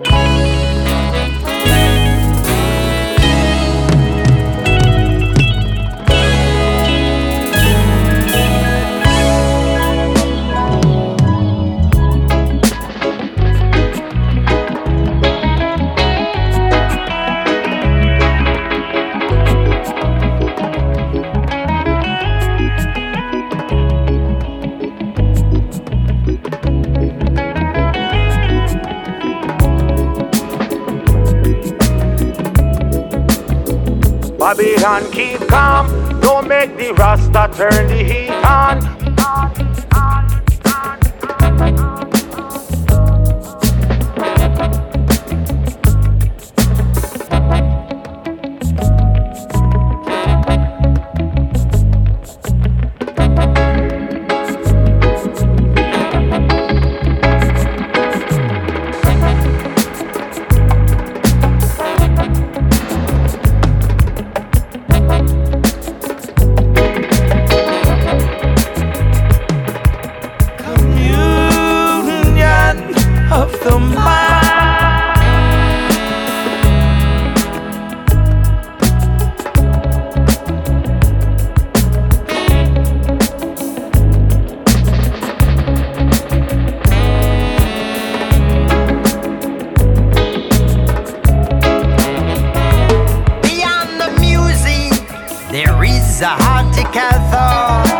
Bye. Babylon keep calm. Don't make the Rasta turn the heat are hard to.